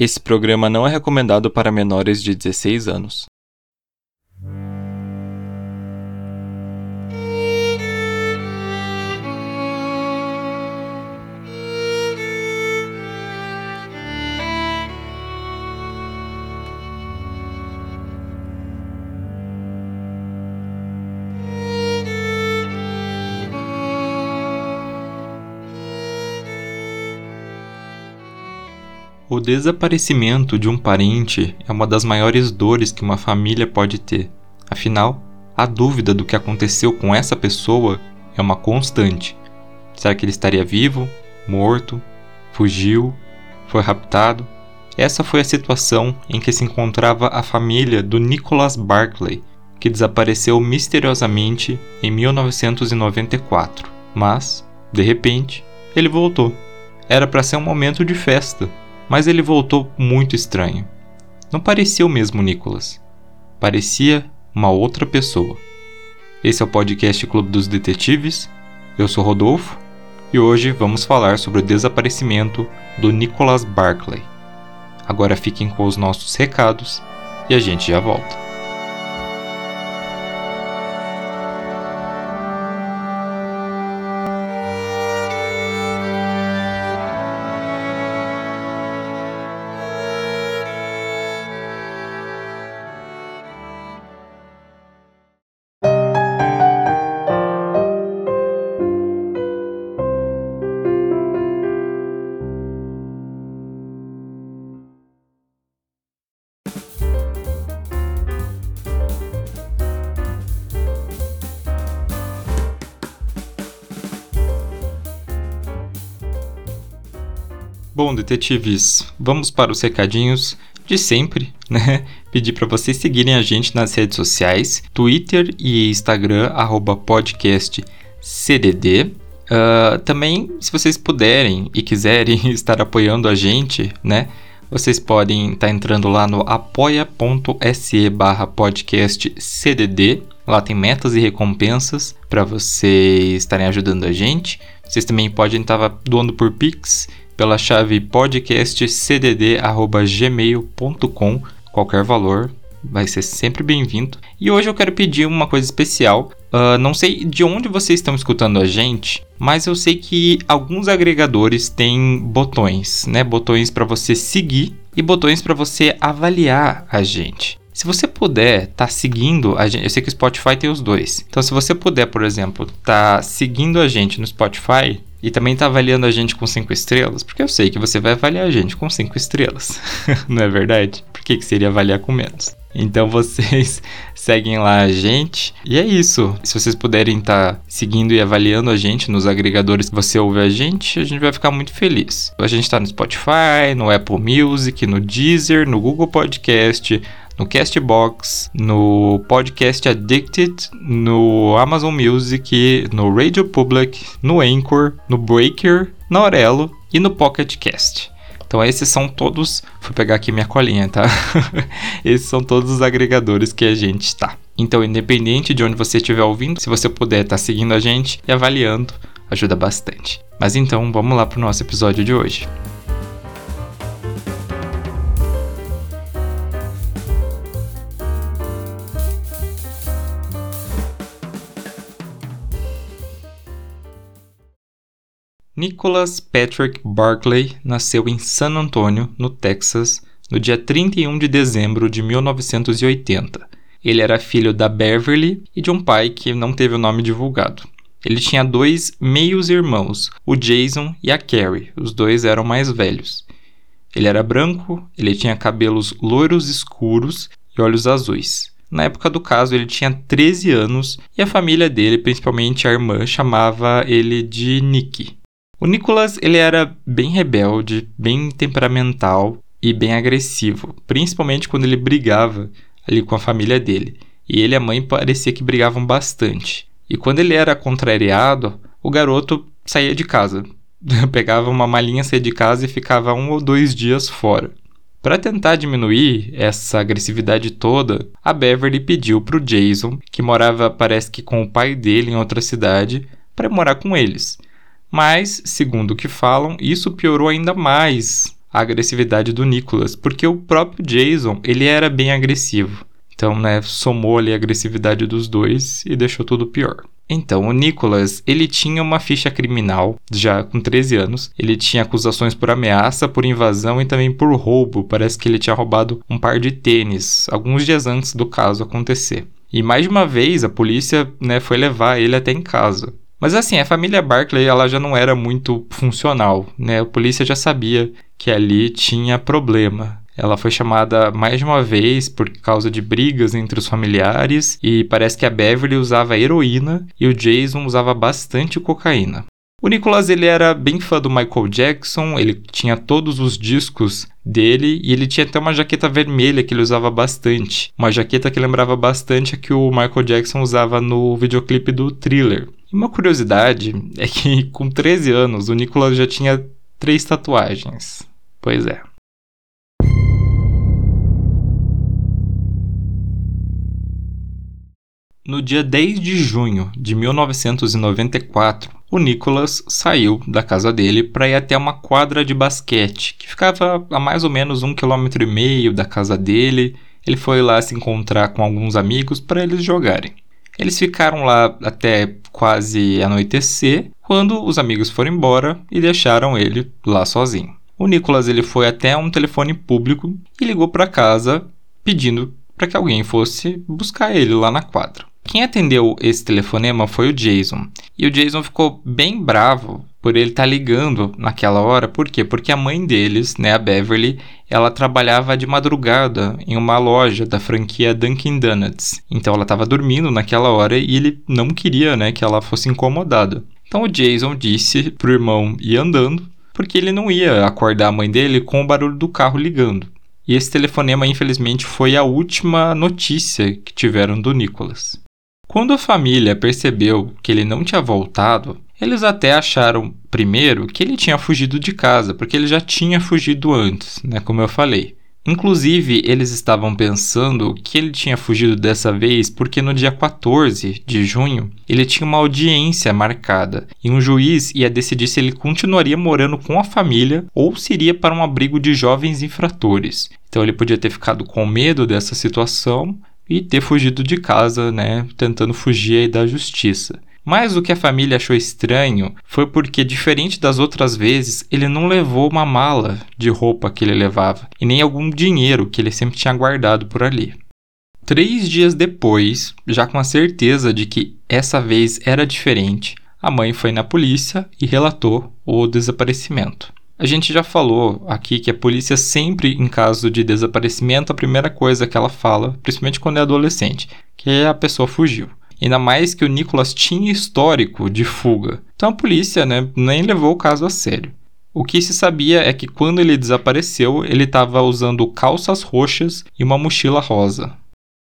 Esse programa não é recomendado para menores de 16 anos. O desaparecimento de um parente é uma das maiores dores que uma família pode ter. Afinal, a dúvida do que aconteceu com essa pessoa é uma constante. Será que ele estaria vivo? Morto? Fugiu? Foi raptado? Essa foi a situação em que se encontrava a família do Nicholas Barclay, que desapareceu misteriosamente em 1994. Mas, de repente, ele voltou. Era para ser um momento de festa, mas ele voltou muito estranho. Não parecia o mesmo Nicholas. Parecia uma outra pessoa. Esse é o podcast Clube dos Detetives. Eu sou Rodolfo e hoje vamos falar sobre o desaparecimento do Nicholas Barclay. Agora fiquem com os nossos recados e a gente já volta. Detetives, vamos para os recadinhos de sempre, né? Pedir para vocês seguirem a gente nas redes sociais, Twitter e Instagram, podcastcdd. Uh, também, se vocês puderem e quiserem estar apoiando a gente, né? Vocês podem estar tá entrando lá no apoia.se barra podcastcdd. Lá tem metas e recompensas para vocês estarem ajudando a gente. Vocês também podem estar doando por Pix pela chave podcastcdd@gmail.com, qualquer valor vai ser sempre bem-vindo. E hoje eu quero pedir uma coisa especial. Uh, não sei de onde vocês estão escutando a gente, mas eu sei que alguns agregadores têm botões, né? Botões para você seguir e botões para você avaliar a gente. Se você puder tá seguindo a gente, eu sei que o Spotify tem os dois. Então, se você puder, por exemplo, tá seguindo a gente no Spotify, e também tá avaliando a gente com 5 estrelas, porque eu sei que você vai avaliar a gente com 5 estrelas, não é verdade? Por que, que seria avaliar com menos? Então vocês seguem lá a gente. E é isso. Se vocês puderem estar tá seguindo e avaliando a gente nos agregadores que você ouve a gente, a gente vai ficar muito feliz. A gente está no Spotify, no Apple Music, no Deezer, no Google Podcast, no Castbox, no Podcast Addicted, no Amazon Music, no Radio Public, no Anchor, no Breaker, na Aurelo e no Pocket Cast. Então esses são todos, vou pegar aqui minha colinha, tá? esses são todos os agregadores que a gente está. Então, independente de onde você estiver ouvindo, se você puder estar tá seguindo a gente e avaliando, ajuda bastante. Mas então, vamos lá para o nosso episódio de hoje. Nicholas Patrick Barclay nasceu em San Antonio, no Texas, no dia 31 de dezembro de 1980. Ele era filho da Beverly e de um pai que não teve o nome divulgado. Ele tinha dois meios-irmãos, o Jason e a Carrie, os dois eram mais velhos. Ele era branco, ele tinha cabelos loiros escuros e olhos azuis. Na época do caso, ele tinha 13 anos e a família dele, principalmente a irmã, chamava ele de Nick. O Nicholas ele era bem rebelde, bem temperamental e bem agressivo, principalmente quando ele brigava ali com a família dele. E ele e a mãe parecia que brigavam bastante. E quando ele era contrariado, o garoto saía de casa, pegava uma malinha, saía de casa e ficava um ou dois dias fora. Para tentar diminuir essa agressividade toda, a Beverly pediu para o Jason, que morava parece que com o pai dele em outra cidade, para morar com eles. Mas, segundo o que falam, isso piorou ainda mais a agressividade do Nicholas, porque o próprio Jason, ele era bem agressivo. Então, né, somou ali a agressividade dos dois e deixou tudo pior. Então, o Nicholas, ele tinha uma ficha criminal já com 13 anos. Ele tinha acusações por ameaça, por invasão e também por roubo. Parece que ele tinha roubado um par de tênis alguns dias antes do caso acontecer. E mais de uma vez a polícia, né, foi levar ele até em casa. Mas assim, a família Barclay ela já não era muito funcional, né? A polícia já sabia que ali tinha problema. Ela foi chamada mais de uma vez por causa de brigas entre os familiares e parece que a Beverly usava heroína e o Jason usava bastante cocaína. O Nicholas ele era bem fã do Michael Jackson, ele tinha todos os discos dele e ele tinha até uma jaqueta vermelha que ele usava bastante. Uma jaqueta que lembrava bastante a que o Michael Jackson usava no videoclipe do Thriller. E uma curiosidade é que com 13 anos o Nicholas já tinha três tatuagens. Pois é. No dia 10 de junho de 1994, o Nicholas saiu da casa dele para ir até uma quadra de basquete que ficava a mais ou menos um quilômetro e meio da casa dele. Ele foi lá se encontrar com alguns amigos para eles jogarem. Eles ficaram lá até quase anoitecer, quando os amigos foram embora e deixaram ele lá sozinho. O Nicholas ele foi até um telefone público e ligou para casa pedindo para que alguém fosse buscar ele lá na quadra. Quem atendeu esse telefonema foi o Jason. E o Jason ficou bem bravo por ele estar tá ligando naquela hora. Por quê? Porque a mãe deles, né, a Beverly, ela trabalhava de madrugada em uma loja da franquia Dunkin' Donuts. Então ela estava dormindo naquela hora e ele não queria, né, que ela fosse incomodada. Então o Jason disse pro irmão ir andando, porque ele não ia acordar a mãe dele com o barulho do carro ligando. E esse telefonema, infelizmente, foi a última notícia que tiveram do Nicholas. Quando a família percebeu que ele não tinha voltado, eles até acharam, primeiro, que ele tinha fugido de casa, porque ele já tinha fugido antes, né, como eu falei. Inclusive, eles estavam pensando que ele tinha fugido dessa vez porque no dia 14 de junho ele tinha uma audiência marcada e um juiz ia decidir se ele continuaria morando com a família ou se iria para um abrigo de jovens infratores. Então ele podia ter ficado com medo dessa situação e ter fugido de casa, né, tentando fugir da justiça. Mas o que a família achou estranho foi porque, diferente das outras vezes, ele não levou uma mala de roupa que ele levava e nem algum dinheiro que ele sempre tinha guardado por ali. Três dias depois, já com a certeza de que essa vez era diferente, a mãe foi na polícia e relatou o desaparecimento. A gente já falou aqui que a polícia sempre, em caso de desaparecimento, a primeira coisa que ela fala, principalmente quando é adolescente, que é a pessoa fugiu. Ainda mais que o Nicholas tinha histórico de fuga. Então a polícia né, nem levou o caso a sério. O que se sabia é que quando ele desapareceu, ele estava usando calças roxas e uma mochila rosa.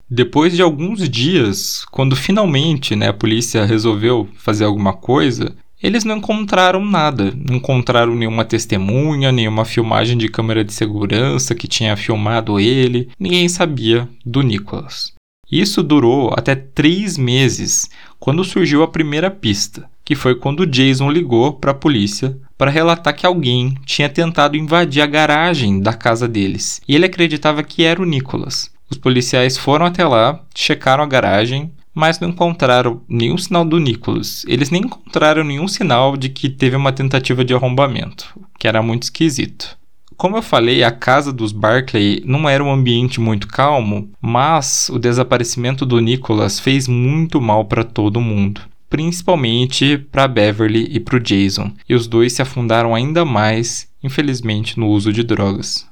Depois de alguns dias, quando finalmente né, a polícia resolveu fazer alguma coisa, eles não encontraram nada, não encontraram nenhuma testemunha, nenhuma filmagem de câmera de segurança que tinha filmado ele, ninguém sabia do Nicholas. Isso durou até três meses, quando surgiu a primeira pista, que foi quando Jason ligou para a polícia para relatar que alguém tinha tentado invadir a garagem da casa deles, e ele acreditava que era o Nicholas. Os policiais foram até lá, checaram a garagem, mas não encontraram nenhum sinal do Nicholas. Eles nem encontraram nenhum sinal de que teve uma tentativa de arrombamento, que era muito esquisito. Como eu falei, a casa dos Barclay não era um ambiente muito calmo, mas o desaparecimento do Nicholas fez muito mal para todo mundo, principalmente para Beverly e para o Jason, e os dois se afundaram ainda mais, infelizmente, no uso de drogas.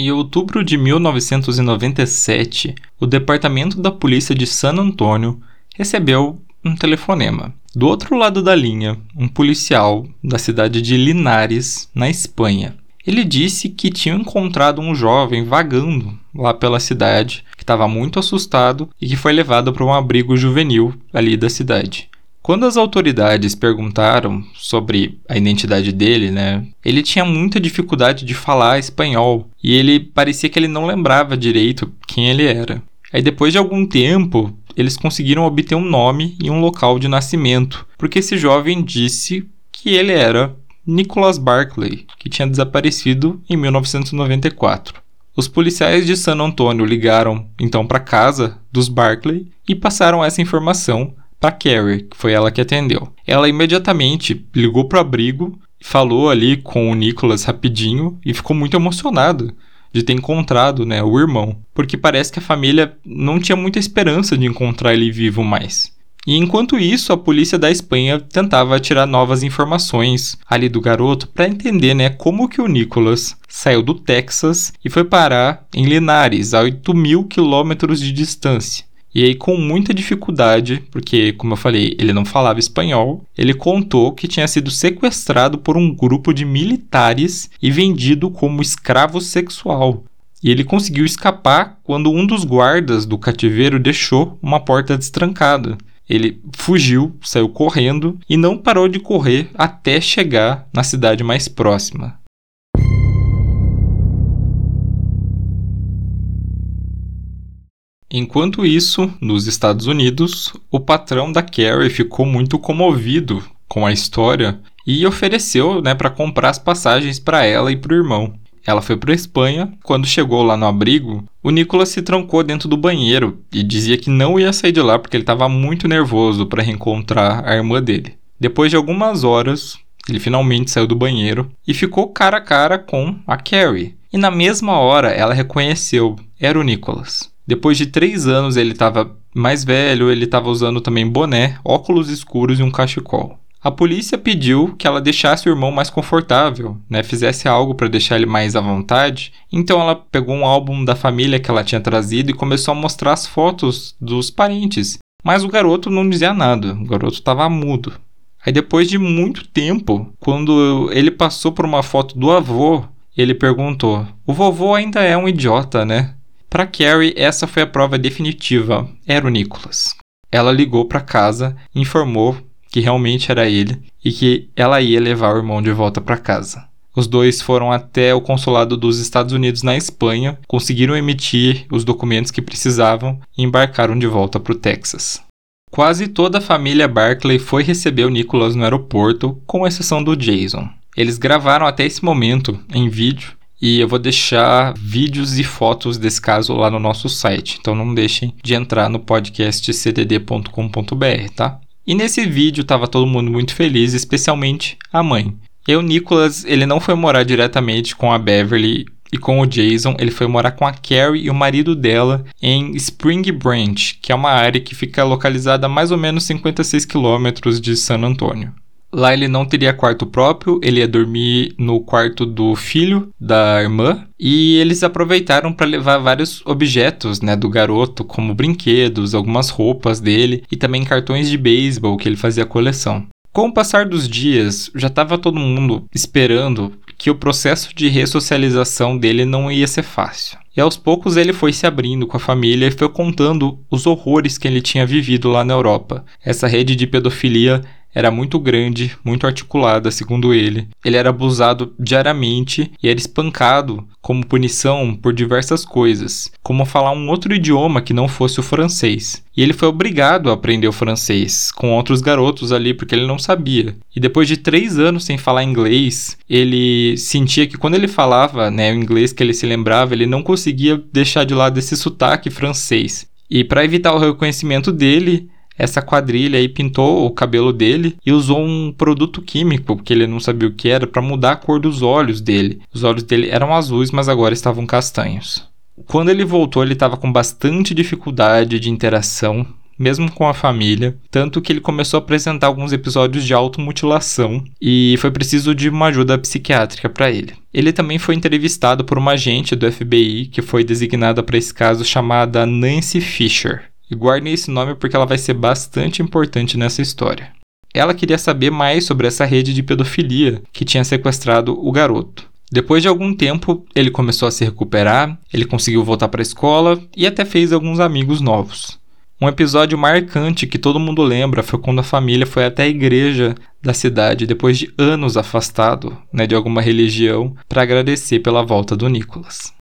Em outubro de 1997, o Departamento da Polícia de San Antônio recebeu um telefonema. Do outro lado da linha, um policial da cidade de Linares, na Espanha. Ele disse que tinha encontrado um jovem vagando lá pela cidade, que estava muito assustado e que foi levado para um abrigo juvenil ali da cidade. Quando as autoridades perguntaram sobre a identidade dele, né, ele tinha muita dificuldade de falar espanhol e ele parecia que ele não lembrava direito quem ele era. Aí depois de algum tempo, eles conseguiram obter um nome e um local de nascimento, porque esse jovem disse que ele era Nicholas Barclay, que tinha desaparecido em 1994. Os policiais de San Antônio ligaram então para casa dos Barclay e passaram essa informação para Carrie, que foi ela que atendeu. Ela imediatamente ligou para o abrigo, falou ali com o Nicholas rapidinho e ficou muito emocionada de ter encontrado, né, o irmão, porque parece que a família não tinha muita esperança de encontrar ele vivo mais. E enquanto isso, a polícia da Espanha tentava tirar novas informações ali do garoto para entender, né, como que o Nicholas saiu do Texas e foi parar em Linares, a 8 mil quilômetros de distância. E aí, com muita dificuldade, porque, como eu falei, ele não falava espanhol, ele contou que tinha sido sequestrado por um grupo de militares e vendido como escravo sexual. E ele conseguiu escapar quando um dos guardas do cativeiro deixou uma porta destrancada. Ele fugiu, saiu correndo e não parou de correr até chegar na cidade mais próxima. Enquanto isso, nos Estados Unidos, o patrão da Carrie ficou muito comovido com a história e ofereceu né, para comprar as passagens para ela e para o irmão. Ela foi para a Espanha. Quando chegou lá no abrigo, o Nicolas se trancou dentro do banheiro e dizia que não ia sair de lá porque ele estava muito nervoso para reencontrar a irmã dele. Depois de algumas horas, ele finalmente saiu do banheiro e ficou cara a cara com a Carrie. E na mesma hora ela reconheceu, era o Nicholas. Depois de três anos ele estava mais velho, ele estava usando também boné, óculos escuros e um cachecol. A polícia pediu que ela deixasse o irmão mais confortável, né, fizesse algo para deixar ele mais à vontade. Então ela pegou um álbum da família que ela tinha trazido e começou a mostrar as fotos dos parentes. Mas o garoto não dizia nada, o garoto estava mudo. Aí depois de muito tempo, quando ele passou por uma foto do avô, ele perguntou: "O vovô ainda é um idiota, né?" Para Carrie, essa foi a prova definitiva. Era o Nicholas. Ela ligou para casa, informou que realmente era ele e que ela ia levar o irmão de volta para casa. Os dois foram até o consulado dos Estados Unidos na Espanha, conseguiram emitir os documentos que precisavam e embarcaram de volta para o Texas. Quase toda a família Barclay foi receber o Nicholas no aeroporto, com exceção do Jason. Eles gravaram até esse momento em vídeo e eu vou deixar vídeos e fotos desse caso lá no nosso site. Então não deixem de entrar no podcast cdd.com.br, tá? E nesse vídeo estava todo mundo muito feliz, especialmente a mãe. E o Nicholas, ele não foi morar diretamente com a Beverly e com o Jason, ele foi morar com a Carrie e o marido dela em Spring Branch, que é uma área que fica localizada a mais ou menos 56 quilômetros de San Antônio. Lá ele não teria quarto próprio, ele ia dormir no quarto do filho da irmã. E eles aproveitaram para levar vários objetos, né, do garoto, como brinquedos, algumas roupas dele e também cartões de beisebol que ele fazia coleção. Com o passar dos dias, já estava todo mundo esperando que o processo de ressocialização dele não ia ser fácil. E aos poucos ele foi se abrindo com a família e foi contando os horrores que ele tinha vivido lá na Europa. Essa rede de pedofilia era muito grande, muito articulada, segundo ele. Ele era abusado diariamente e era espancado como punição por diversas coisas, como falar um outro idioma que não fosse o francês. E ele foi obrigado a aprender o francês com outros garotos ali porque ele não sabia. E depois de três anos sem falar inglês, ele sentia que quando ele falava né, o inglês que ele se lembrava, ele não conseguia deixar de lado esse sotaque francês. E para evitar o reconhecimento dele, essa quadrilha aí pintou o cabelo dele e usou um produto químico, que ele não sabia o que era, para mudar a cor dos olhos dele. Os olhos dele eram azuis, mas agora estavam castanhos. Quando ele voltou, ele estava com bastante dificuldade de interação, mesmo com a família, tanto que ele começou a apresentar alguns episódios de automutilação e foi preciso de uma ajuda psiquiátrica para ele. Ele também foi entrevistado por uma agente do FBI que foi designada para esse caso chamada Nancy Fisher. E guardem esse nome porque ela vai ser bastante importante nessa história. Ela queria saber mais sobre essa rede de pedofilia que tinha sequestrado o garoto. Depois de algum tempo, ele começou a se recuperar, ele conseguiu voltar para a escola e até fez alguns amigos novos. Um episódio marcante que todo mundo lembra foi quando a família foi até a igreja da cidade depois de anos afastado né, de alguma religião para agradecer pela volta do Nicholas.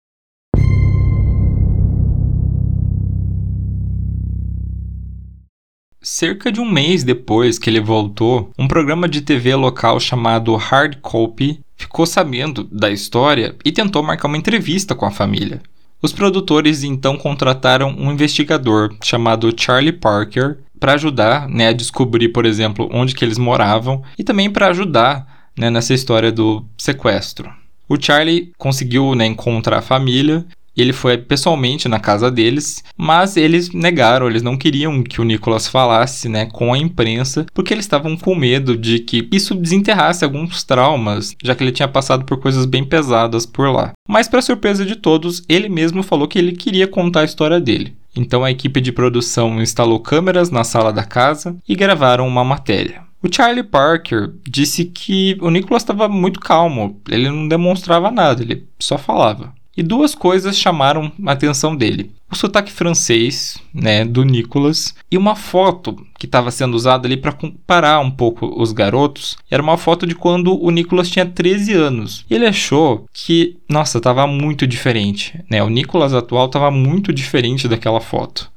Cerca de um mês depois que ele voltou, um programa de TV local chamado Hard Copy ficou sabendo da história e tentou marcar uma entrevista com a família. Os produtores então contrataram um investigador chamado Charlie Parker para ajudar né, a descobrir, por exemplo, onde que eles moravam e também para ajudar né, nessa história do sequestro. O Charlie conseguiu né, encontrar a família ele foi pessoalmente na casa deles, mas eles negaram, eles não queriam que o Nicholas falasse, né, com a imprensa, porque eles estavam com medo de que isso desenterrasse alguns traumas, já que ele tinha passado por coisas bem pesadas por lá. Mas para surpresa de todos, ele mesmo falou que ele queria contar a história dele. Então a equipe de produção instalou câmeras na sala da casa e gravaram uma matéria. O Charlie Parker disse que o Nicholas estava muito calmo, ele não demonstrava nada, ele só falava. E duas coisas chamaram a atenção dele: o sotaque francês, né, do Nicolas, e uma foto que estava sendo usada ali para comparar um pouco os garotos. Era uma foto de quando o Nicolas tinha 13 anos. Ele achou que, nossa, estava muito diferente, né? O Nicolas atual estava muito diferente daquela foto.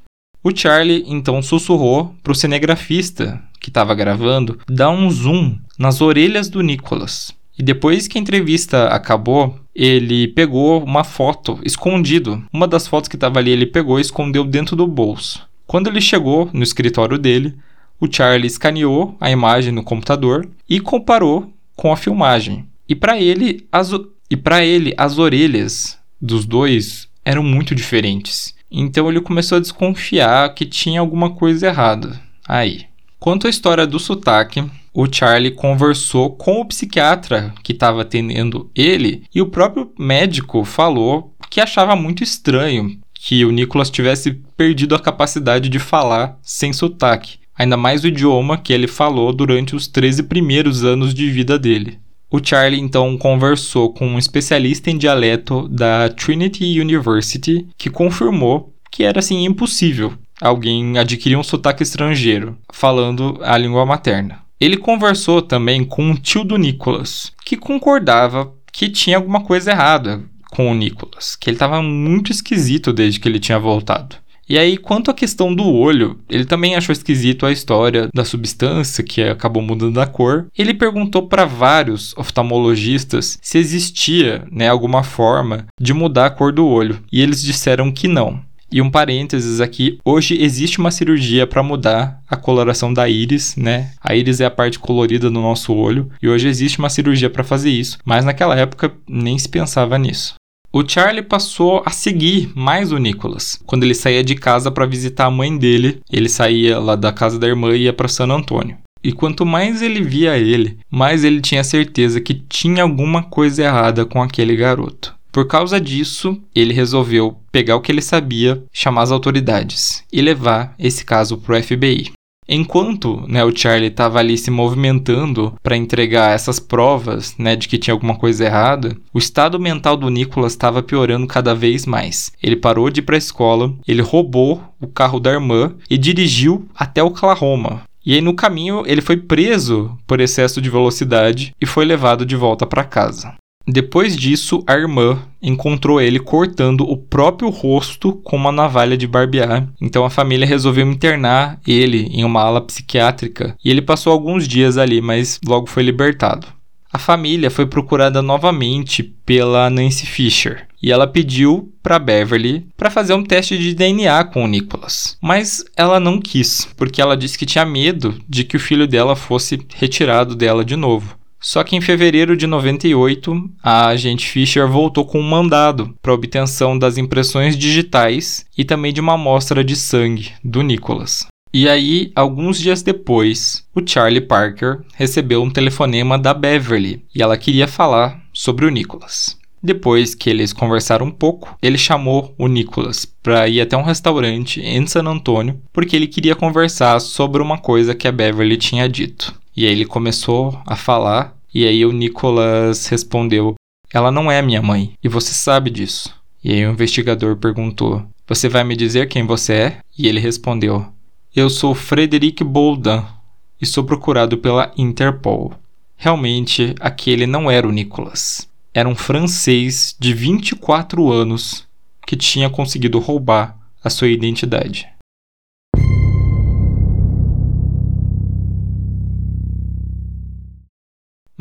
O Charlie então sussurrou para o cinegrafista que estava gravando dar um zoom nas orelhas do Nicolas. E depois que a entrevista acabou, ele pegou uma foto escondido. Uma das fotos que estava ali ele pegou e escondeu dentro do bolso. Quando ele chegou no escritório dele, o Charlie escaneou a imagem no computador e comparou com a filmagem. E para ele, as e para ele as orelhas dos dois eram muito diferentes. Então ele começou a desconfiar que tinha alguma coisa errada. Aí, quanto à história do sotaque, o Charlie conversou com o psiquiatra que estava atendendo ele e o próprio médico falou que achava muito estranho que o Nicholas tivesse perdido a capacidade de falar sem sotaque, ainda mais o idioma que ele falou durante os 13 primeiros anos de vida dele. O Charlie então conversou com um especialista em dialeto da Trinity University que confirmou que era assim impossível alguém adquirir um sotaque estrangeiro falando a língua materna. Ele conversou também com o tio do Nicholas, que concordava que tinha alguma coisa errada com o Nicholas, que ele estava muito esquisito desde que ele tinha voltado. E aí, quanto à questão do olho, ele também achou esquisito a história da substância que acabou mudando a cor. Ele perguntou para vários oftalmologistas se existia né, alguma forma de mudar a cor do olho, e eles disseram que não. E um parênteses aqui, hoje existe uma cirurgia para mudar a coloração da íris, né? A íris é a parte colorida do nosso olho, e hoje existe uma cirurgia para fazer isso, mas naquela época nem se pensava nisso. O Charlie passou a seguir mais o Nicholas. Quando ele saía de casa para visitar a mãe dele, ele saía lá da casa da irmã e ia para San Antônio. E quanto mais ele via ele, mais ele tinha certeza que tinha alguma coisa errada com aquele garoto. Por causa disso, ele resolveu pegar o que ele sabia, chamar as autoridades e levar esse caso para o FBI. Enquanto né, o Charlie estava ali se movimentando para entregar essas provas né, de que tinha alguma coisa errada, o estado mental do Nicholas estava piorando cada vez mais. Ele parou de ir para a escola, ele roubou o carro da irmã e dirigiu até Oklahoma. E aí no caminho ele foi preso por excesso de velocidade e foi levado de volta para casa. Depois disso, a irmã encontrou ele cortando o próprio rosto com uma navalha de barbear. Então a família resolveu internar ele em uma ala psiquiátrica e ele passou alguns dias ali, mas logo foi libertado. A família foi procurada novamente pela Nancy Fisher e ela pediu para Beverly para fazer um teste de DNA com o Nicholas, mas ela não quis, porque ela disse que tinha medo de que o filho dela fosse retirado dela de novo. Só que em fevereiro de 98, a agente Fisher voltou com um mandado para obtenção das impressões digitais e também de uma amostra de sangue do Nicholas. E aí, alguns dias depois, o Charlie Parker recebeu um telefonema da Beverly e ela queria falar sobre o Nicholas. Depois que eles conversaram um pouco, ele chamou o Nicholas para ir até um restaurante em San Antônio porque ele queria conversar sobre uma coisa que a Beverly tinha dito. E aí ele começou a falar, e aí o Nicholas respondeu: Ela não é minha mãe, e você sabe disso. E aí o investigador perguntou: Você vai me dizer quem você é? E ele respondeu: Eu sou Frederic Boldan e sou procurado pela Interpol. Realmente, aquele não era o Nicholas. Era um francês de 24 anos que tinha conseguido roubar a sua identidade.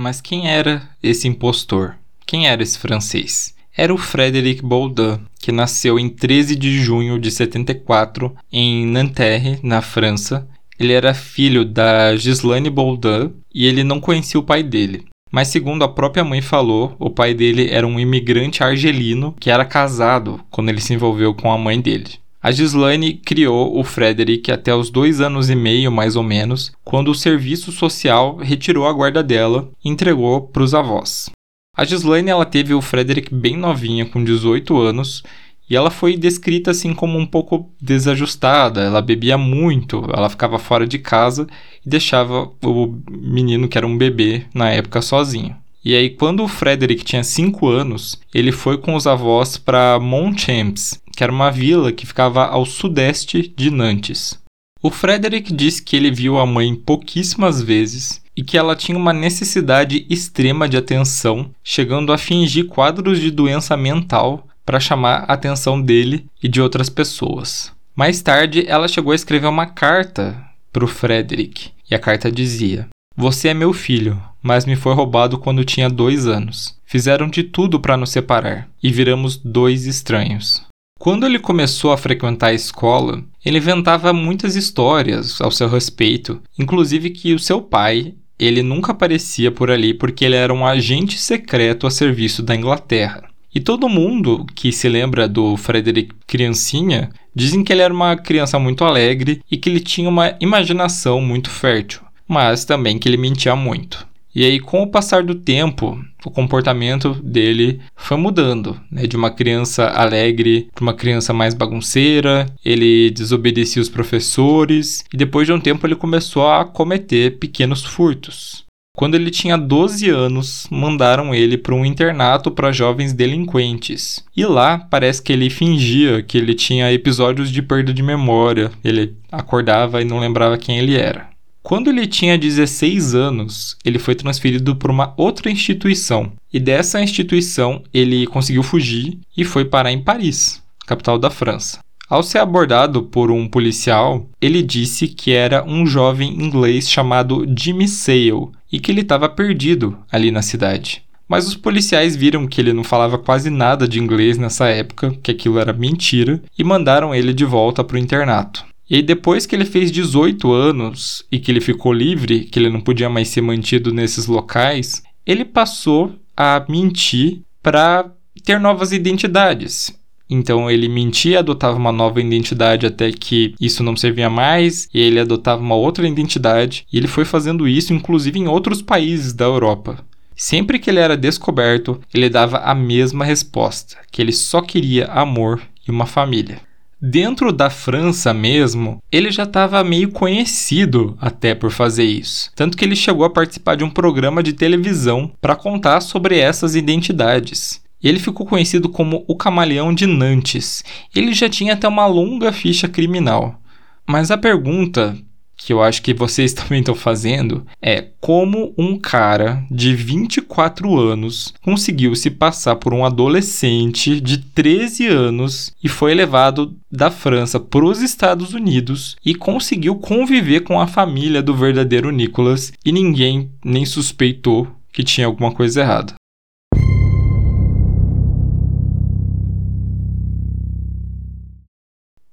Mas quem era esse impostor? Quem era esse francês? Era o Frédéric Baudin, que nasceu em 13 de junho de 74 em Nanterre, na França. Ele era filho da Gislaine Baudin e ele não conhecia o pai dele. Mas segundo a própria mãe falou, o pai dele era um imigrante argelino que era casado quando ele se envolveu com a mãe dele. A Gislaine criou o Frederick até os dois anos e meio, mais ou menos, quando o serviço social retirou a guarda dela e entregou para os avós. A Gislaine ela teve o Frederick bem novinha, com 18 anos, e ela foi descrita assim como um pouco desajustada. Ela bebia muito, ela ficava fora de casa e deixava o menino, que era um bebê na época, sozinho. E aí, quando o Frederick tinha 5 anos, ele foi com os avós para Montchamps, que era uma vila que ficava ao sudeste de Nantes. O Frederick disse que ele viu a mãe pouquíssimas vezes e que ela tinha uma necessidade extrema de atenção, chegando a fingir quadros de doença mental para chamar a atenção dele e de outras pessoas. Mais tarde, ela chegou a escrever uma carta para o Frederick, e a carta dizia: Você é meu filho, mas me foi roubado quando tinha dois anos. Fizeram de tudo para nos separar, e viramos dois estranhos. Quando ele começou a frequentar a escola, ele inventava muitas histórias ao seu respeito, inclusive que o seu pai ele nunca aparecia por ali porque ele era um agente secreto a serviço da Inglaterra. E todo mundo que se lembra do Frederick criancinha dizem que ele era uma criança muito alegre e que ele tinha uma imaginação muito fértil, mas também que ele mentia muito. E aí, com o passar do tempo, o comportamento dele foi mudando, né? De uma criança alegre para uma criança mais bagunceira, ele desobedecia os professores e depois de um tempo ele começou a cometer pequenos furtos. Quando ele tinha 12 anos, mandaram ele para um internato para jovens delinquentes. E lá parece que ele fingia que ele tinha episódios de perda de memória. Ele acordava e não lembrava quem ele era. Quando ele tinha 16 anos, ele foi transferido para uma outra instituição. E dessa instituição ele conseguiu fugir e foi parar em Paris, capital da França. Ao ser abordado por um policial, ele disse que era um jovem inglês chamado Jimmy Sale e que ele estava perdido ali na cidade. Mas os policiais viram que ele não falava quase nada de inglês nessa época, que aquilo era mentira, e mandaram ele de volta para o internato. E aí, depois que ele fez 18 anos e que ele ficou livre, que ele não podia mais ser mantido nesses locais, ele passou a mentir para ter novas identidades. Então ele mentia, adotava uma nova identidade até que isso não servia mais, e ele adotava uma outra identidade, e ele foi fazendo isso inclusive em outros países da Europa. Sempre que ele era descoberto, ele dava a mesma resposta, que ele só queria amor e uma família. Dentro da França mesmo, ele já estava meio conhecido até por fazer isso. Tanto que ele chegou a participar de um programa de televisão para contar sobre essas identidades. Ele ficou conhecido como o Camaleão de Nantes. Ele já tinha até uma longa ficha criminal. Mas a pergunta que eu acho que vocês também estão fazendo é como um cara de 24 anos conseguiu se passar por um adolescente de 13 anos e foi levado da França para os Estados Unidos e conseguiu conviver com a família do verdadeiro Nicholas e ninguém nem suspeitou que tinha alguma coisa errada.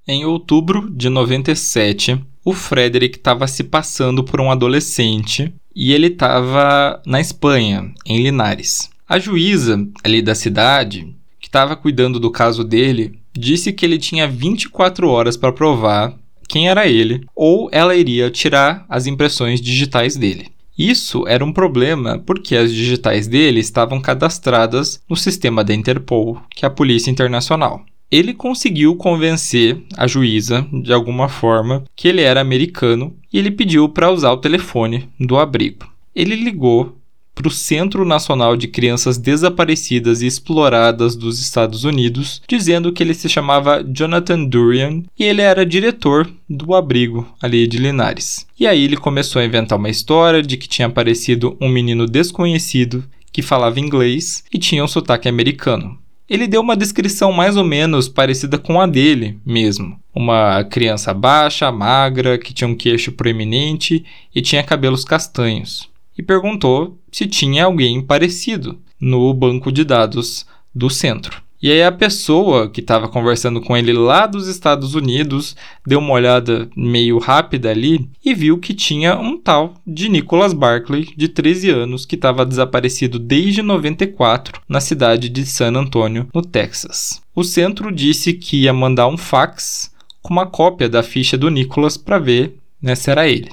Em outubro de 97, o Frederick estava se passando por um adolescente e ele estava na Espanha, em Linares. A juíza ali da cidade, que estava cuidando do caso dele, disse que ele tinha 24 horas para provar quem era ele ou ela iria tirar as impressões digitais dele. Isso era um problema porque as digitais dele estavam cadastradas no sistema da Interpol, que é a Polícia Internacional ele conseguiu convencer a juíza, de alguma forma, que ele era americano e ele pediu para usar o telefone do abrigo. Ele ligou para o Centro Nacional de Crianças Desaparecidas e Exploradas dos Estados Unidos, dizendo que ele se chamava Jonathan Durian e ele era diretor do abrigo ali de Linares. E aí ele começou a inventar uma história de que tinha aparecido um menino desconhecido que falava inglês e tinha um sotaque americano. Ele deu uma descrição mais ou menos parecida com a dele mesmo. Uma criança baixa, magra, que tinha um queixo proeminente e tinha cabelos castanhos. e perguntou se tinha alguém parecido no banco de dados do centro. E aí a pessoa que estava conversando com ele lá dos Estados Unidos deu uma olhada meio rápida ali e viu que tinha um tal de Nicholas Barkley, de 13 anos, que estava desaparecido desde 94 na cidade de San Antonio, no Texas. O centro disse que ia mandar um fax com uma cópia da ficha do Nicholas para ver né, se era ele.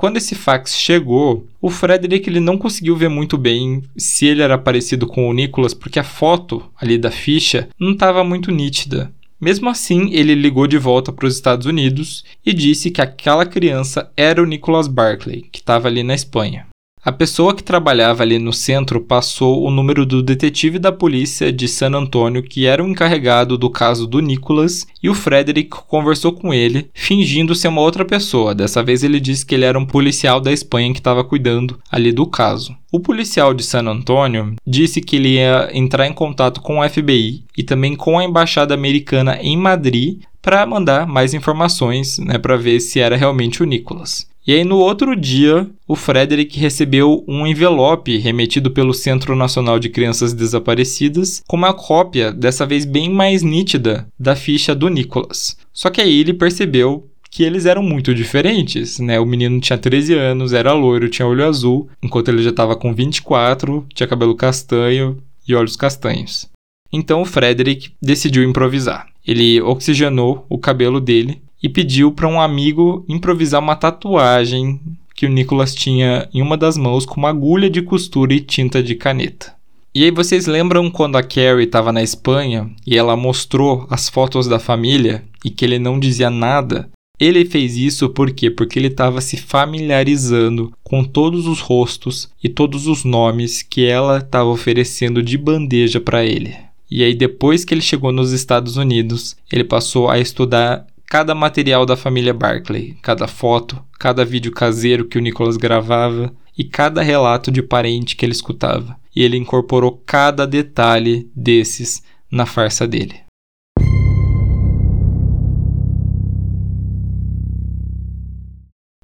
Quando esse fax chegou, o Frederick ele não conseguiu ver muito bem se ele era parecido com o Nicholas, porque a foto ali da ficha não estava muito nítida. Mesmo assim, ele ligou de volta para os Estados Unidos e disse que aquela criança era o Nicholas Barclay, que estava ali na Espanha. A pessoa que trabalhava ali no centro passou o número do detetive da polícia de San Antônio, que era o encarregado do caso do Nicholas, e o Frederick conversou com ele, fingindo ser uma outra pessoa. Dessa vez ele disse que ele era um policial da Espanha que estava cuidando ali do caso. O policial de San Antônio disse que ele ia entrar em contato com o FBI e também com a embaixada americana em Madrid para mandar mais informações, né, para ver se era realmente o Nicholas. E aí, no outro dia, o Frederick recebeu um envelope remetido pelo Centro Nacional de Crianças Desaparecidas com uma cópia, dessa vez bem mais nítida, da ficha do Nicholas. Só que aí ele percebeu que eles eram muito diferentes, né? O menino tinha 13 anos, era loiro, tinha olho azul, enquanto ele já estava com 24, tinha cabelo castanho e olhos castanhos. Então o Frederick decidiu improvisar. Ele oxigenou o cabelo dele e pediu para um amigo improvisar uma tatuagem que o Nicholas tinha em uma das mãos com uma agulha de costura e tinta de caneta. E aí vocês lembram quando a Carrie estava na Espanha e ela mostrou as fotos da família e que ele não dizia nada? Ele fez isso por quê? Porque ele estava se familiarizando com todos os rostos e todos os nomes que ela estava oferecendo de bandeja para ele. E aí depois que ele chegou nos Estados Unidos, ele passou a estudar cada material da família Barclay, cada foto, cada vídeo caseiro que o Nicholas gravava e cada relato de parente que ele escutava. E ele incorporou cada detalhe desses na farsa dele.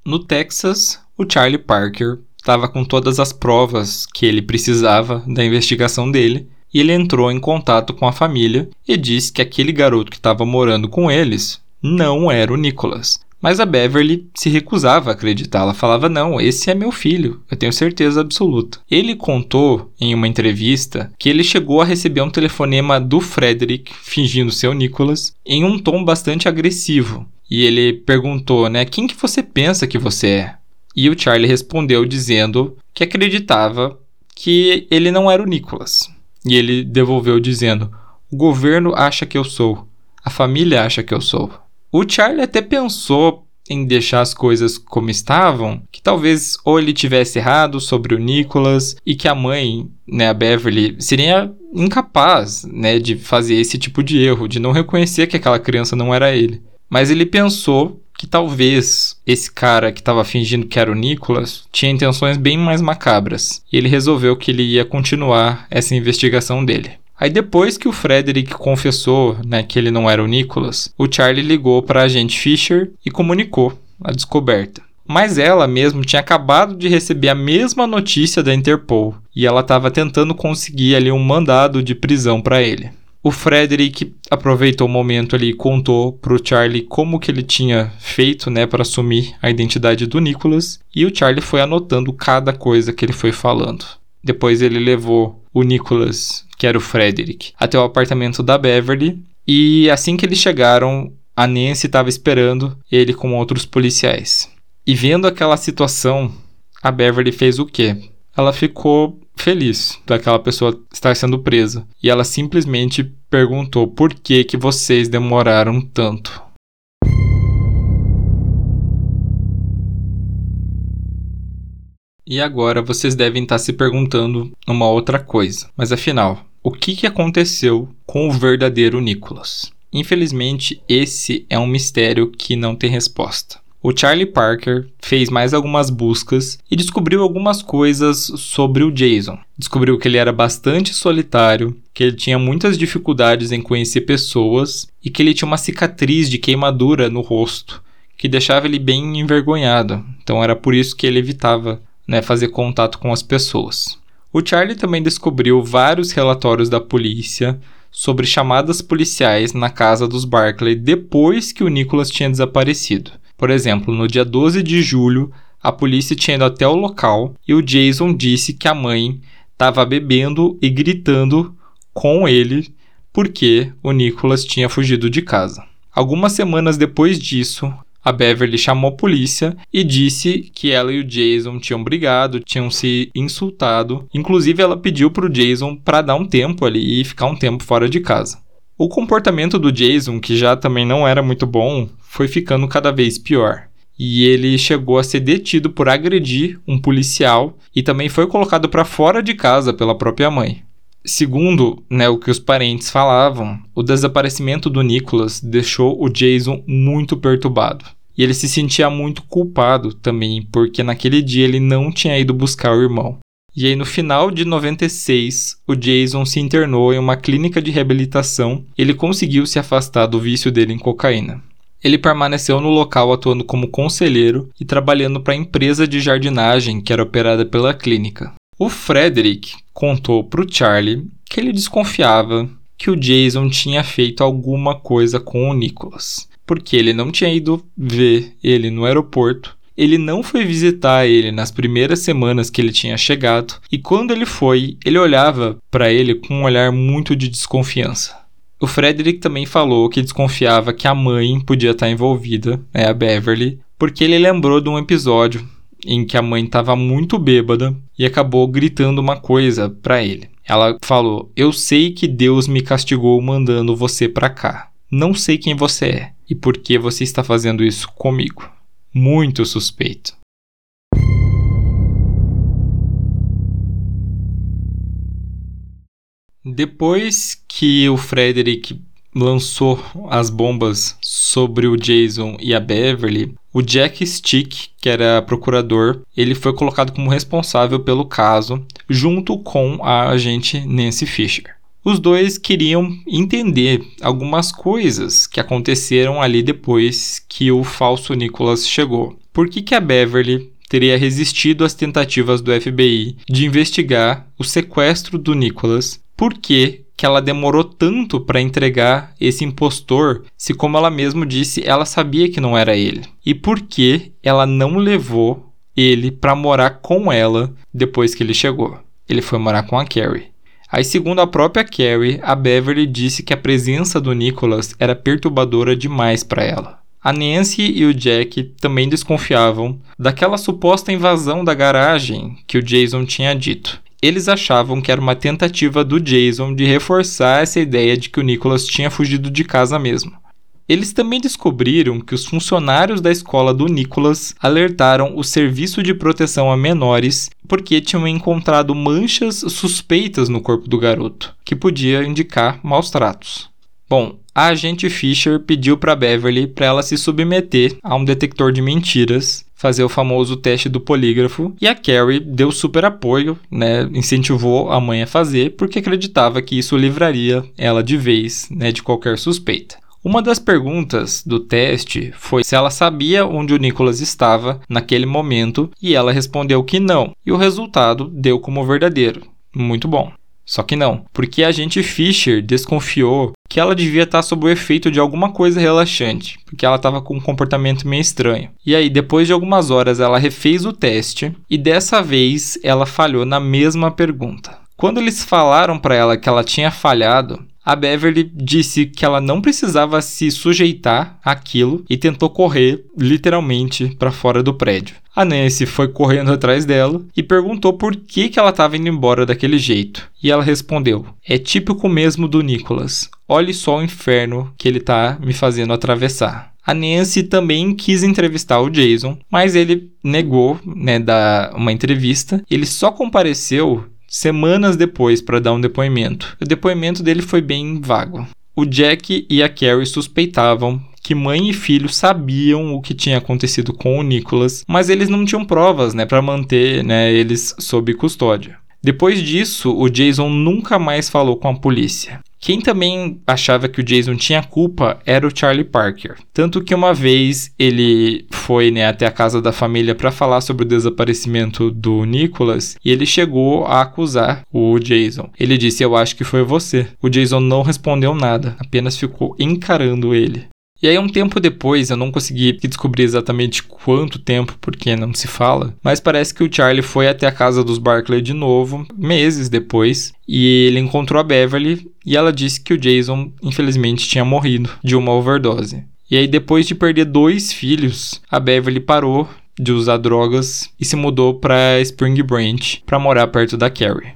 No Texas, o Charlie Parker estava com todas as provas que ele precisava da investigação dele e ele entrou em contato com a família e disse que aquele garoto que estava morando com eles não era o Nicholas. Mas a Beverly se recusava a acreditar. Ela falava: Não, esse é meu filho, eu tenho certeza absoluta. Ele contou em uma entrevista que ele chegou a receber um telefonema do Frederick, fingindo ser o Nicholas, em um tom bastante agressivo. E ele perguntou, né, quem que você pensa que você é? E o Charlie respondeu dizendo que acreditava que ele não era o Nicholas. E ele devolveu dizendo: O governo acha que eu sou, a família acha que eu sou. O Charlie até pensou em deixar as coisas como estavam, que talvez ou ele tivesse errado sobre o Nicholas e que a mãe, né, a Beverly, seria incapaz, né, de fazer esse tipo de erro, de não reconhecer que aquela criança não era ele. Mas ele pensou que talvez esse cara que estava fingindo que era o Nicholas tinha intenções bem mais macabras, e ele resolveu que ele ia continuar essa investigação dele. Aí depois que o Frederick confessou né, que ele não era o Nicholas, o Charlie ligou para a agente Fisher e comunicou a descoberta. Mas ela mesmo tinha acabado de receber a mesma notícia da Interpol e ela estava tentando conseguir ali um mandado de prisão para ele. O Frederick aproveitou o momento ali e contou pro Charlie como que ele tinha feito, né, para assumir a identidade do Nicholas, e o Charlie foi anotando cada coisa que ele foi falando. Depois ele levou o Nicholas, que era o Frederick, até o apartamento da Beverly. E assim que eles chegaram, a Nancy estava esperando ele com outros policiais. E vendo aquela situação, a Beverly fez o quê? Ela ficou feliz daquela pessoa estar sendo presa. E ela simplesmente perguntou por que que vocês demoraram tanto. E agora vocês devem estar se perguntando uma outra coisa. Mas afinal, o que, que aconteceu com o verdadeiro Nicholas? Infelizmente, esse é um mistério que não tem resposta. O Charlie Parker fez mais algumas buscas e descobriu algumas coisas sobre o Jason. Descobriu que ele era bastante solitário, que ele tinha muitas dificuldades em conhecer pessoas e que ele tinha uma cicatriz de queimadura no rosto, que deixava ele bem envergonhado. Então era por isso que ele evitava né, fazer contato com as pessoas. O Charlie também descobriu vários relatórios da polícia sobre chamadas policiais na casa dos Barclay depois que o Nicholas tinha desaparecido. Por exemplo, no dia 12 de julho, a polícia tinha ido até o local e o Jason disse que a mãe estava bebendo e gritando com ele porque o Nicholas tinha fugido de casa. Algumas semanas depois disso, a Beverly chamou a polícia e disse que ela e o Jason tinham brigado, tinham se insultado. Inclusive, ela pediu para o Jason para dar um tempo ali e ficar um tempo fora de casa. O comportamento do Jason, que já também não era muito bom, foi ficando cada vez pior. E ele chegou a ser detido por agredir um policial e também foi colocado para fora de casa pela própria mãe. Segundo né, o que os parentes falavam, o desaparecimento do Nicholas deixou o Jason muito perturbado. E ele se sentia muito culpado também, porque naquele dia ele não tinha ido buscar o irmão. E aí, no final de 96, o Jason se internou em uma clínica de reabilitação. Ele conseguiu se afastar do vício dele em cocaína. Ele permaneceu no local atuando como conselheiro e trabalhando para a empresa de jardinagem que era operada pela clínica. O Frederick contou para o Charlie que ele desconfiava que o Jason tinha feito alguma coisa com o Nicholas porque ele não tinha ido ver ele no aeroporto. Ele não foi visitar ele nas primeiras semanas que ele tinha chegado, e quando ele foi, ele olhava para ele com um olhar muito de desconfiança. O Frederick também falou que desconfiava que a mãe podia estar envolvida, né, a Beverly, porque ele lembrou de um episódio em que a mãe estava muito bêbada e acabou gritando uma coisa para ele. Ela falou: "Eu sei que Deus me castigou mandando você para cá. Não sei quem você é e por que você está fazendo isso comigo. Muito suspeito. Depois que o Frederick lançou as bombas sobre o Jason e a Beverly, o Jack Stick, que era procurador, ele foi colocado como responsável pelo caso, junto com a agente Nancy Fisher. Os dois queriam entender algumas coisas que aconteceram ali depois que o falso Nicholas chegou. Por que, que a Beverly teria resistido às tentativas do FBI de investigar o sequestro do Nicholas? Por que, que ela demorou tanto para entregar esse impostor, se como ela mesma disse, ela sabia que não era ele? E por que ela não levou ele para morar com ela depois que ele chegou? Ele foi morar com a Carrie. Aí, segundo a própria Carrie, a Beverly disse que a presença do Nicholas era perturbadora demais para ela. A Nancy e o Jack também desconfiavam daquela suposta invasão da garagem que o Jason tinha dito. Eles achavam que era uma tentativa do Jason de reforçar essa ideia de que o Nicholas tinha fugido de casa mesmo. Eles também descobriram que os funcionários da escola do Nicholas alertaram o Serviço de Proteção a Menores porque tinham encontrado manchas suspeitas no corpo do garoto, que podia indicar maus tratos. Bom, a agente Fisher pediu para Beverly para ela se submeter a um detector de mentiras, fazer o famoso teste do polígrafo, e a Carrie deu super apoio, né, incentivou a mãe a fazer porque acreditava que isso livraria ela de vez, né, de qualquer suspeita. Uma das perguntas do teste foi se ela sabia onde o Nicholas estava naquele momento e ela respondeu que não, e o resultado deu como verdadeiro. Muito bom. Só que não, porque a agente Fisher desconfiou que ela devia estar sob o efeito de alguma coisa relaxante, porque ela estava com um comportamento meio estranho. E aí, depois de algumas horas, ela refez o teste e dessa vez ela falhou na mesma pergunta. Quando eles falaram para ela que ela tinha falhado, a Beverly disse que ela não precisava se sujeitar àquilo e tentou correr literalmente para fora do prédio. A Nancy foi correndo atrás dela e perguntou por que, que ela estava indo embora daquele jeito. E ela respondeu: É típico mesmo do Nicholas. Olhe só o inferno que ele está me fazendo atravessar. A Nancy também quis entrevistar o Jason, mas ele negou, né, dar uma entrevista. Ele só compareceu semanas depois para dar um depoimento. O depoimento dele foi bem vago. O Jack e a Carrie suspeitavam que mãe e filho sabiam o que tinha acontecido com o Nicholas, mas eles não tinham provas, né, para manter, né, eles sob custódia. Depois disso, o Jason nunca mais falou com a polícia. Quem também achava que o Jason tinha culpa era o Charlie Parker. Tanto que uma vez ele foi né, até a casa da família para falar sobre o desaparecimento do Nicholas e ele chegou a acusar o Jason. Ele disse: Eu acho que foi você. O Jason não respondeu nada, apenas ficou encarando ele. E aí, um tempo depois, eu não consegui descobrir exatamente quanto tempo, porque não se fala, mas parece que o Charlie foi até a casa dos Barclay de novo, meses depois, e ele encontrou a Beverly e ela disse que o Jason, infelizmente, tinha morrido de uma overdose. E aí, depois de perder dois filhos, a Beverly parou de usar drogas e se mudou para Spring Branch para morar perto da Carrie.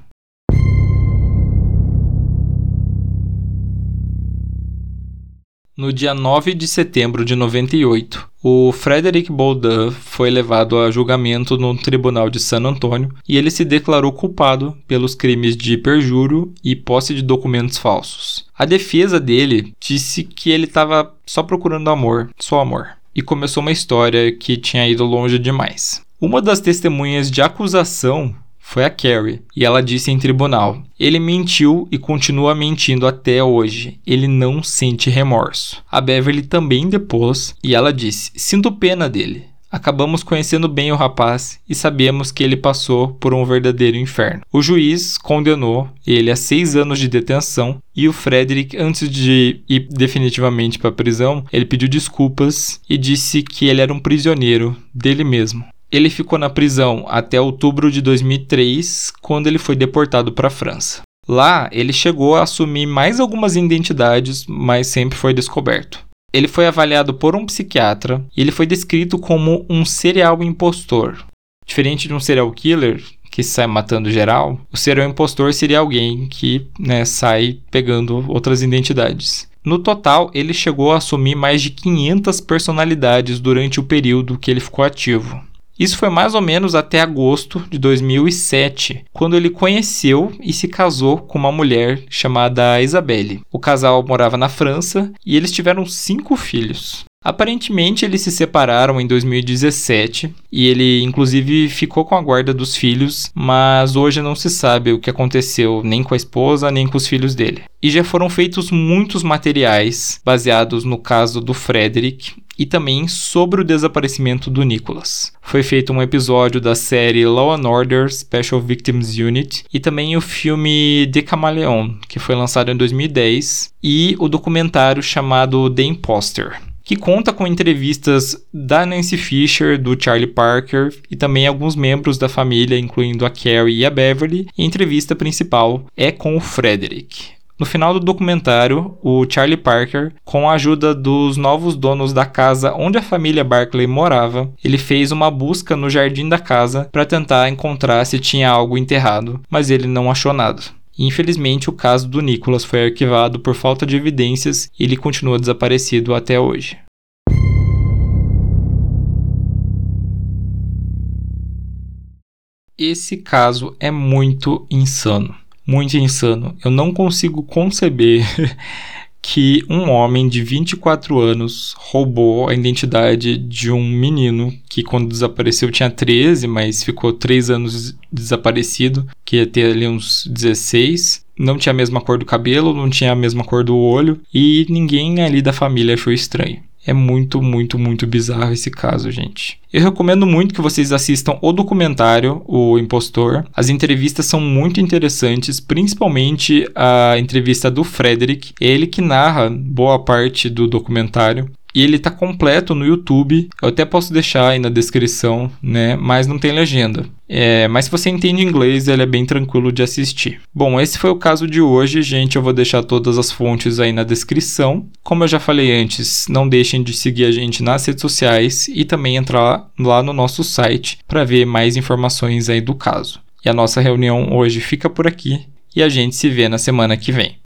No dia 9 de setembro de 98, o Frederick Boldan foi levado a julgamento no Tribunal de San Antônio e ele se declarou culpado pelos crimes de perjúrio e posse de documentos falsos. A defesa dele disse que ele estava só procurando amor, só amor, e começou uma história que tinha ido longe demais. Uma das testemunhas de acusação foi a Carrie, e ela disse em tribunal: Ele mentiu e continua mentindo até hoje. Ele não sente remorso. A Beverly também depôs e ela disse: Sinto pena dele. Acabamos conhecendo bem o rapaz e sabemos que ele passou por um verdadeiro inferno. O juiz condenou ele a seis anos de detenção e o Frederick, antes de ir definitivamente para a prisão, ele pediu desculpas e disse que ele era um prisioneiro dele mesmo. Ele ficou na prisão até outubro de 2003, quando ele foi deportado para a França. Lá, ele chegou a assumir mais algumas identidades, mas sempre foi descoberto. Ele foi avaliado por um psiquiatra e ele foi descrito como um serial impostor. Diferente de um serial killer, que sai matando geral, o serial impostor seria alguém que né, sai pegando outras identidades. No total, ele chegou a assumir mais de 500 personalidades durante o período que ele ficou ativo. Isso foi mais ou menos até agosto de 2007, quando ele conheceu e se casou com uma mulher chamada Isabelle. O casal morava na França e eles tiveram cinco filhos. Aparentemente eles se separaram em 2017 e ele inclusive ficou com a guarda dos filhos, mas hoje não se sabe o que aconteceu nem com a esposa nem com os filhos dele. E já foram feitos muitos materiais baseados no caso do Frederick e também sobre o desaparecimento do Nicholas. Foi feito um episódio da série Law and Order Special Victims Unit e também o filme The Camaleon, que foi lançado em 2010, e o documentário chamado The Imposter, que conta com entrevistas da Nancy Fisher, do Charlie Parker e também alguns membros da família, incluindo a Carrie e a Beverly. E a entrevista principal é com o Frederick. No final do documentário, o Charlie Parker, com a ajuda dos novos donos da casa onde a família Barclay morava, ele fez uma busca no jardim da casa para tentar encontrar se tinha algo enterrado, mas ele não achou nada. Infelizmente, o caso do Nicholas foi arquivado por falta de evidências e ele continua desaparecido até hoje. Esse caso é muito insano muito insano. Eu não consigo conceber que um homem de 24 anos roubou a identidade de um menino que quando desapareceu tinha 13, mas ficou 3 anos desaparecido, que ia ter ali uns 16. Não tinha a mesma cor do cabelo, não tinha a mesma cor do olho e ninguém ali da família achou estranho. É muito, muito, muito bizarro esse caso, gente. Eu recomendo muito que vocês assistam o documentário O Impostor. As entrevistas são muito interessantes, principalmente a entrevista do Frederick, ele que narra boa parte do documentário. E ele tá completo no YouTube. Eu até posso deixar aí na descrição, né? Mas não tem legenda. É, mas se você entende inglês, ele é bem tranquilo de assistir. Bom, esse foi o caso de hoje, gente. Eu vou deixar todas as fontes aí na descrição. Como eu já falei antes, não deixem de seguir a gente nas redes sociais e também entrar lá no nosso site para ver mais informações aí do caso. E a nossa reunião hoje fica por aqui e a gente se vê na semana que vem.